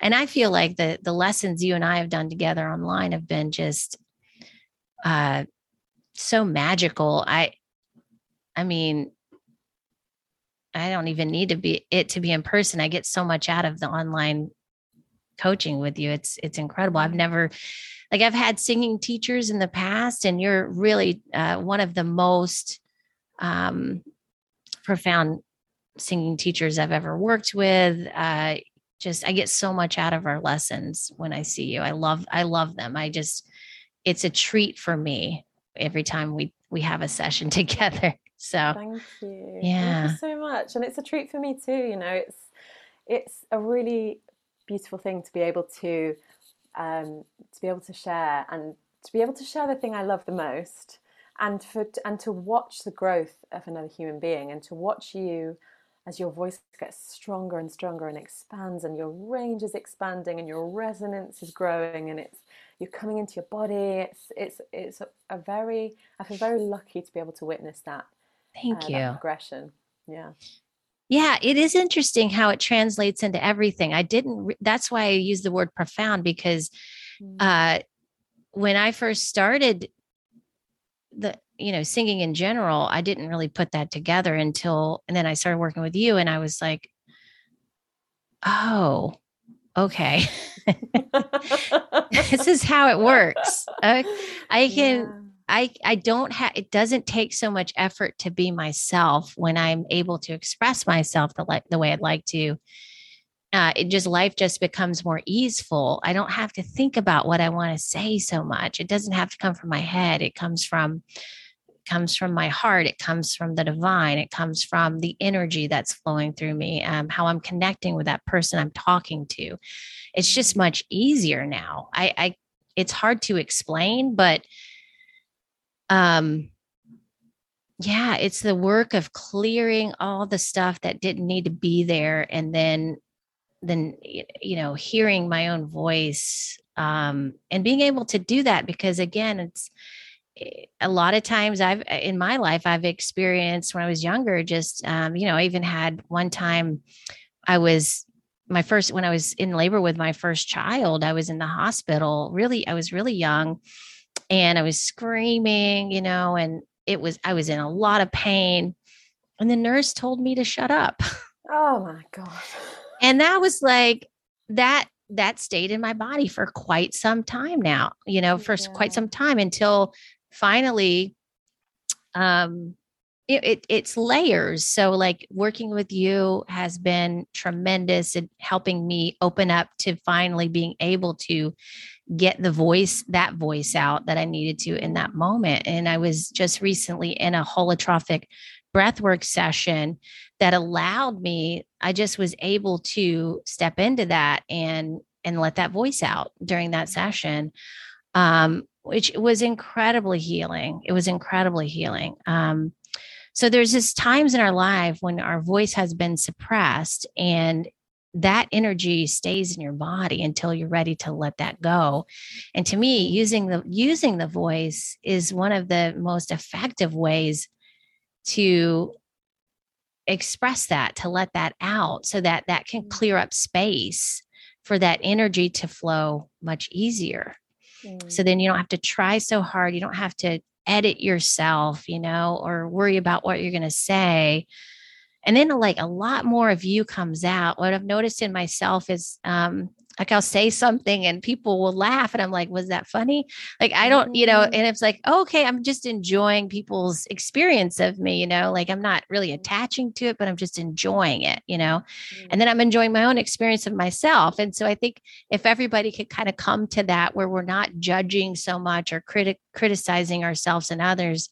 And i feel like the the lessons you and i have done together online have been just uh so magical i i mean i don't even need to be it to be in person i get so much out of the online coaching with you. It's it's incredible. I've never like I've had singing teachers in the past, and you're really uh, one of the most um, profound singing teachers I've ever worked with. Uh, just I get so much out of our lessons when I see you. I love I love them. I just it's a treat for me every time we we have a session [laughs] together. So thank you. Yeah. Thank you so much. And it's a treat for me too. You know, it's it's a really beautiful thing to be able to um, to be able to share and to be able to share the thing I love the most and for and to watch the growth of another human being and to watch you as your voice gets stronger and stronger and expands and your range is expanding and your resonance is growing and it's you're coming into your body it's it's it's a, a very I feel very lucky to be able to witness that thank uh, you progression yeah yeah, it is interesting how it translates into everything. I didn't, re- that's why I use the word profound because mm. uh, when I first started the, you know, singing in general, I didn't really put that together until, and then I started working with you and I was like, oh, okay. [laughs] this is how it works. I, I can, yeah I I don't have it doesn't take so much effort to be myself when I'm able to express myself the like the way I'd like to. Uh, it just life just becomes more easeful. I don't have to think about what I want to say so much. It doesn't have to come from my head. It comes from comes from my heart. It comes from the divine. It comes from the energy that's flowing through me. Um, how I'm connecting with that person I'm talking to. It's just much easier now. I, I it's hard to explain, but um yeah it's the work of clearing all the stuff that didn't need to be there and then then you know hearing my own voice um and being able to do that because again it's eh, a lot of times i've eh, in my life i've experienced when i was younger just um you know i even had one time i was my first when i was in labor with my first child i was in the hospital really i was really young and I was screaming, you know, and it was, I was in a lot of pain. And the nurse told me to shut up. Oh my God. And that was like, that, that stayed in my body for quite some time now, you know, for yeah. quite some time until finally, um, it, it, it's layers. So, like working with you has been tremendous in helping me open up to finally being able to get the voice, that voice out that I needed to in that moment. And I was just recently in a holotropic breathwork session that allowed me, I just was able to step into that and and let that voice out during that session. Um, which was incredibly healing. It was incredibly healing. Um, so there's just times in our life when our voice has been suppressed and that energy stays in your body until you're ready to let that go. And to me, using the using the voice is one of the most effective ways to express that, to let that out so that that can clear up space for that energy to flow much easier. Mm. So then you don't have to try so hard. You don't have to edit yourself, you know, or worry about what you're going to say. And then like a lot more of you comes out. What I've noticed in myself is um like I'll say something and people will laugh and I'm like, was that funny? Like I don't, you know, mm. and it's like, okay, I'm just enjoying people's experience of me, you know, like I'm not really mm. attaching to it, but I'm just enjoying it, you know. And then I'm enjoying my own experience of myself. And so I think if everybody could kind of come to that where we're not judging so much or critic criticizing ourselves and others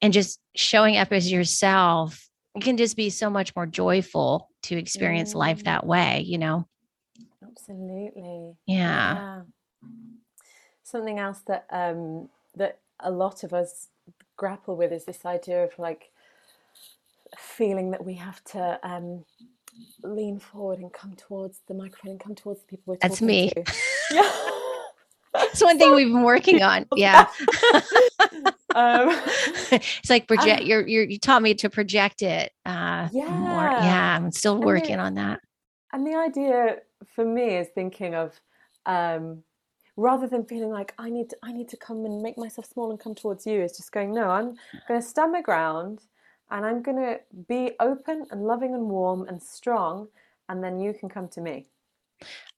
and just showing up as yourself, it can just be so much more joyful to experience mm. life that way, you know. Absolutely. Yeah. yeah. Something else that um, that a lot of us grapple with is this idea of like feeling that we have to um, lean forward and come towards the microphone and come towards the people we're That's me. To. [laughs] Yeah. That's one thing we've been working on. [laughs] Yeah. [laughs] um, it's like project. you're, you're you taught me to project it. Uh, yeah. More. Yeah. I'm still working on that. And the idea for me is thinking of um, rather than feeling like I need to, I need to come and make myself small and come towards you, is just going, no, I'm going to stand my ground and I'm going to be open and loving and warm and strong, and then you can come to me.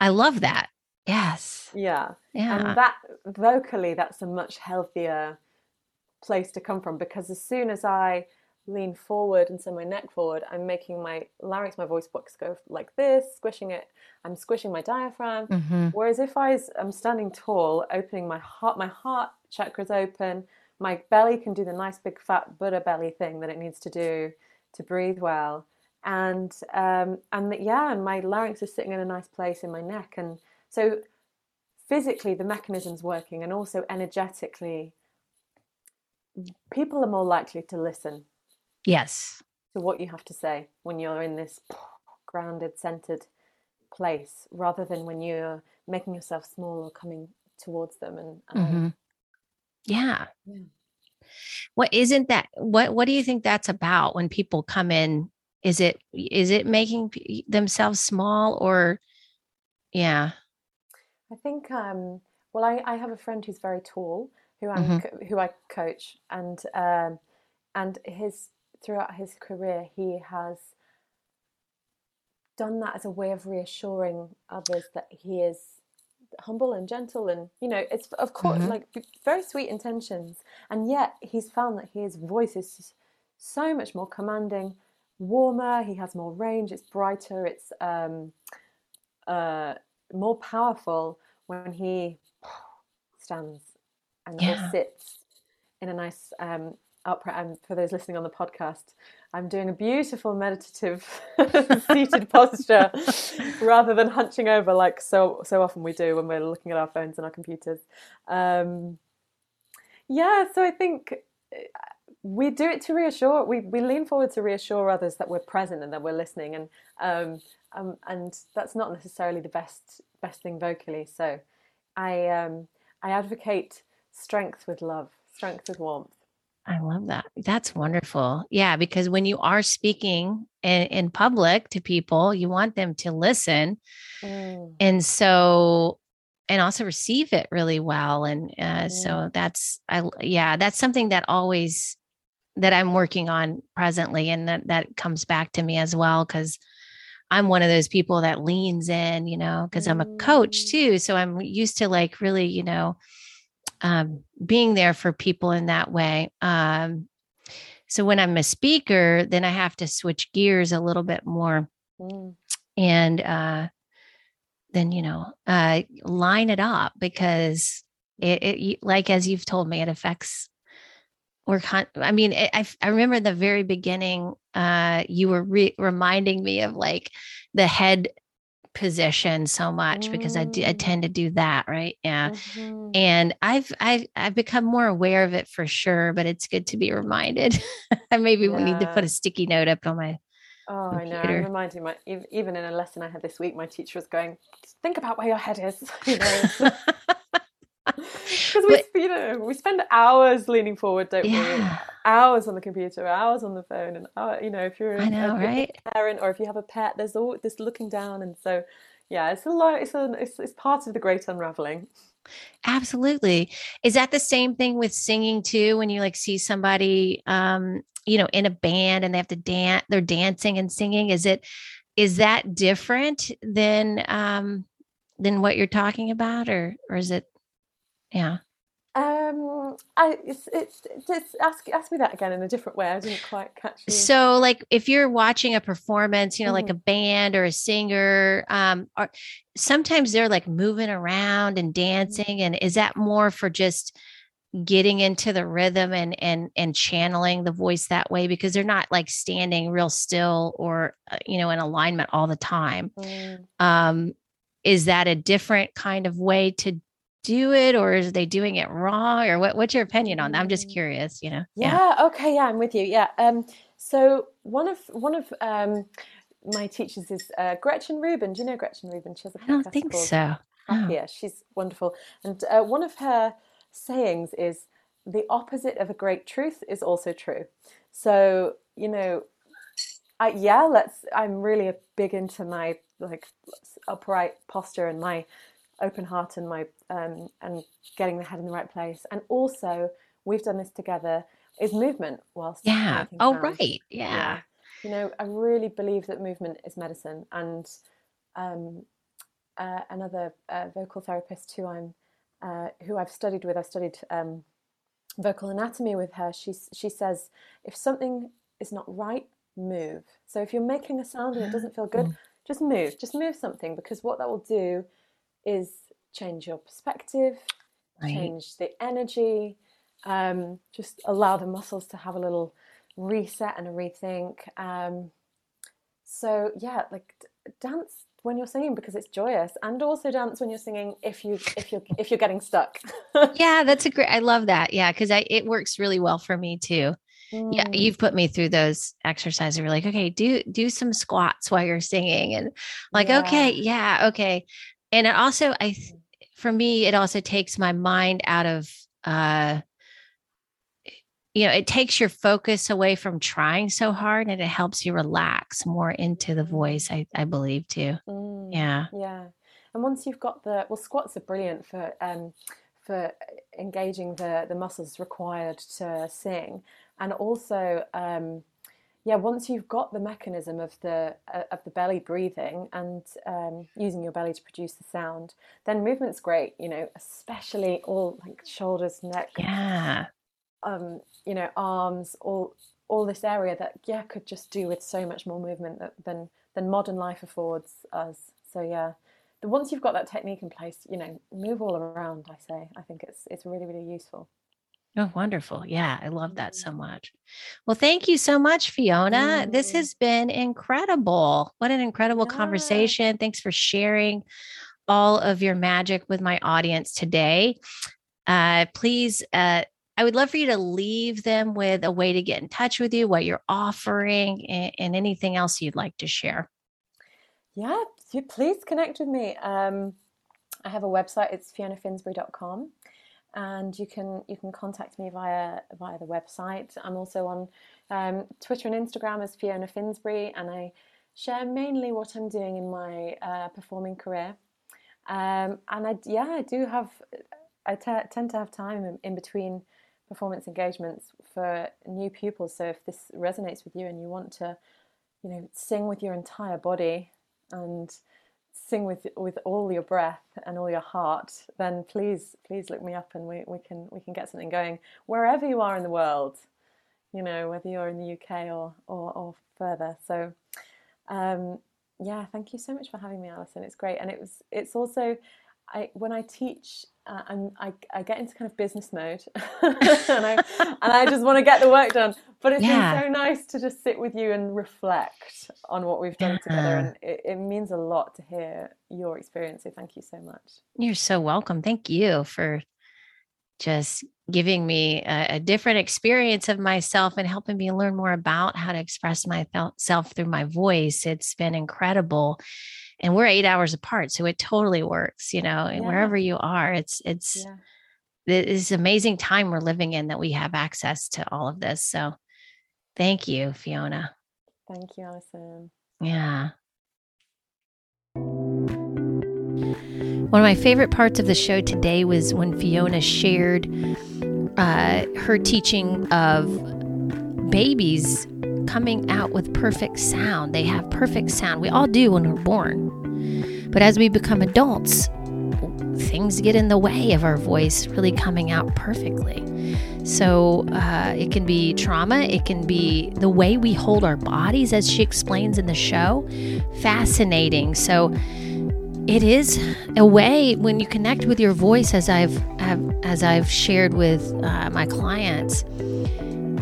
I love that. Yes. Yeah. Yeah. And that vocally, that's a much healthier place to come from because as soon as I lean forward and send my neck forward, I'm making my larynx, my voice box go like this, squishing it. I'm squishing my diaphragm. Mm-hmm. Whereas if I am standing tall, opening my heart, my heart chakra's open. My belly can do the nice big fat Buddha belly thing that it needs to do to breathe well. And um, and yeah, and my larynx is sitting in a nice place in my neck. And so physically the mechanism's working, and also energetically, people are more likely to listen Yes. To what you have to say when you're in this [sighs] grounded, centered place, rather than when you're making yourself small or coming towards them. And um, mm-hmm. yeah. yeah. What isn't that? What What do you think that's about when people come in? Is it is it making themselves small or, yeah? I think. um Well, I, I have a friend who's very tall who I mm-hmm. who I coach, and um, and his throughout his career, he has done that as a way of reassuring others that he is humble and gentle and you know it's of course mm-hmm. like very sweet intentions and yet he's found that his voice is so much more commanding warmer he has more range it's brighter it's um, uh, more powerful when he stands and yeah. sits in a nice um, upright. And for those listening on the podcast, I'm doing a beautiful meditative [laughs] seated posture [laughs] rather than hunching over like so so often we do when we're looking at our phones and our computers. Um, yeah, so I think uh, we do it to reassure. We we lean forward to reassure others that we're present and that we're listening, and um, um, and that's not necessarily the best best thing vocally. So I um, I advocate strength with love, strength with warmth. I love that. That's wonderful. Yeah, because when you are speaking in, in public to people, you want them to listen. Mm. And so, and also receive it really well. And uh, mm. so that's, I, yeah, that's something that always, that I'm working on presently. And that, that comes back to me as well. Cause I'm one of those people that leans in, you know, because I'm a coach mm. too. So I'm used to like really, you know, um, being there for people in that way. Um, So when I'm a speaker, then I have to switch gears a little bit more mm. and uh, then, you know, uh, line it up because it, it, like as you've told me, it affects we're con- I mean, I, I remember the very beginning, uh, you were re- reminding me of like the head position so much because I, do, I mm. tend to do that, right? Yeah. Mm-hmm. And I've I've I've become more aware of it for sure, but it's good to be reminded. [laughs] I maybe yeah. need to put a sticky note up on my Oh, computer. I know. I'm reminding my even in a lesson I had this week, my teacher was going, "Think about where your head is." [laughs] You know, [laughs] [laughs] because we, you know, we spend hours leaning forward, don't yeah. we? Hours on the computer, hours on the phone, and hour, you know, if you're a, know, a right? parent or if you have a pet, there's all this looking down, and so yeah, it's a lot. It's a it's, it's part of the great unraveling. Absolutely. Is that the same thing with singing too? When you like see somebody, um, you know, in a band and they have to dance, they're dancing and singing. Is it is that different than um than what you're talking about, or or is it yeah. Um, I it's, it's, it's ask ask me that again in a different way. I didn't quite catch you. So, like, if you're watching a performance, you know, mm-hmm. like a band or a singer, um, or sometimes they're like moving around and mm-hmm. dancing, and is that more for just getting into the rhythm and and and channeling the voice that way because they're not like standing real still or uh, you know in alignment all the time mm. um is that a different kind of way to do it or is they doing it wrong or what, what's your opinion on that i'm just mm. curious you know yeah, yeah. okay yeah i'm with you yeah um so one of one of um my teachers is uh, gretchen rubin do you know gretchen rubin she has a i don't think so oh. yeah she's wonderful and uh, one of her sayings is the opposite of a great truth is also true so you know I, yeah let's i'm really a big into my like upright posture and my open heart and my um, and getting the head in the right place. And also, we've done this together. Is movement whilst yeah. Oh sound. right, yeah. yeah. You know, I really believe that movement is medicine. And um, uh, another uh, vocal therapist who I'm uh, who I've studied with, I studied um, vocal anatomy with her. She she says if something is not right, move. So if you're making a sound and it doesn't feel good, just move. Just move something because what that will do is change your perspective, right. change the energy, um, just allow the muscles to have a little reset and a rethink. Um, so yeah, like dance when you're singing because it's joyous, and also dance when you're singing if you if you're if you're getting stuck. [laughs] yeah, that's a great. I love that. Yeah, because I it works really well for me too. Mm. Yeah, you've put me through those exercises. You're like, okay, do do some squats while you're singing, and like, yeah. okay, yeah, okay and it also i for me it also takes my mind out of uh you know it takes your focus away from trying so hard and it helps you relax more into the voice i, I believe too. Mm, yeah. yeah. And once you've got the well squats are brilliant for um for engaging the the muscles required to sing. And also um yeah, once you've got the mechanism of the uh, of the belly breathing and um, using your belly to produce the sound, then movement's great. You know, especially all like shoulders, neck, yeah, um, you know, arms, all all this area that yeah could just do with so much more movement that, than than modern life affords us. So yeah, the, once you've got that technique in place, you know, move all around. I say, I think it's it's really really useful. Oh, wonderful. Yeah, I love that so much. Well, thank you so much, Fiona. This has been incredible. What an incredible yeah. conversation. Thanks for sharing all of your magic with my audience today. Uh, please, uh, I would love for you to leave them with a way to get in touch with you, what you're offering, and, and anything else you'd like to share. Yeah, please connect with me. Um, I have a website, it's fionafinsbury.com and you can you can contact me via via the website. I'm also on um, Twitter and Instagram as Fiona Finsbury, and I share mainly what I'm doing in my uh, performing career. Um, and I yeah I do have I t- tend to have time in, in between performance engagements for new pupils. So if this resonates with you and you want to, you know, sing with your entire body and with with all your breath and all your heart, then please please look me up and we, we can we can get something going wherever you are in the world. you know, whether you're in the UK or or, or further. So, um, yeah, thank you so much for having me, Allison. It's great, and it was. It's also, I when I teach uh, I'm, I, I get into kind of business mode [laughs] [laughs] and, I, and I just want to get the work done. But it's yeah. been so nice to just sit with you and reflect on what we've done yeah. together. And it, it means a lot to hear your experience. So thank you so much. You're so welcome. Thank you for just giving me a, a, different experience of myself and helping me learn more about how to express myself through my voice. It's been incredible and we're eight hours apart so it totally works you know and yeah. wherever you are it's it's yeah. this amazing time we're living in that we have access to all of this so thank you fiona thank you allison yeah one of my favorite parts of the show today was when fiona shared uh, her teaching of babies coming out with perfect sound. They have perfect sound. We all do when we're born. But as we become adults, things get in the way of our voice really coming out perfectly. So uh, it can be trauma, it can be the way we hold our bodies, as she explains in the show. Fascinating. So it is a way when you connect with your voice, as I've as I've shared with uh, my clients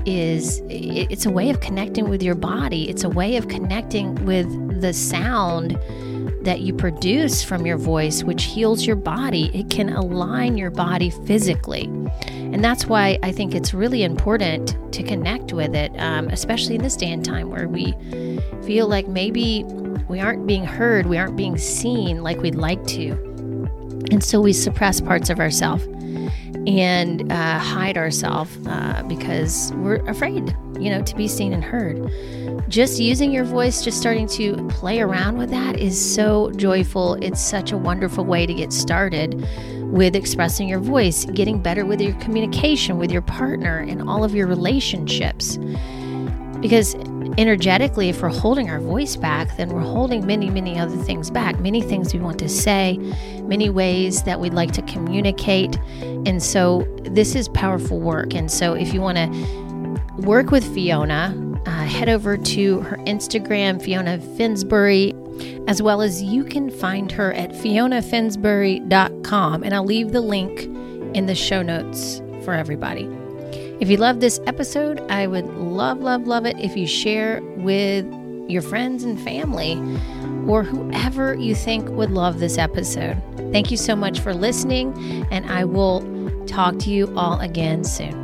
is it's a way of connecting with your body. It's a way of connecting with the sound that you produce from your voice, which heals your body. It can align your body physically. And that's why I think it's really important to connect with it, um, especially in this day and time where we feel like maybe we aren't being heard, we aren't being seen like we'd like to. And so we suppress parts of ourselves and uh, hide ourselves uh, because we're afraid, you know, to be seen and heard. Just using your voice, just starting to play around with that is so joyful. It's such a wonderful way to get started with expressing your voice, getting better with your communication with your partner and all of your relationships. Because energetically, if we're holding our voice back, then we're holding many, many other things back. Many things we want to say, many ways that we'd like to communicate. And so, this is powerful work. And so, if you want to work with Fiona, uh, head over to her Instagram, Fiona Finsbury, as well as you can find her at fionafinsbury.com. And I'll leave the link in the show notes for everybody. If you love this episode, I would love, love, love it if you share with your friends and family or whoever you think would love this episode. Thank you so much for listening, and I will talk to you all again soon.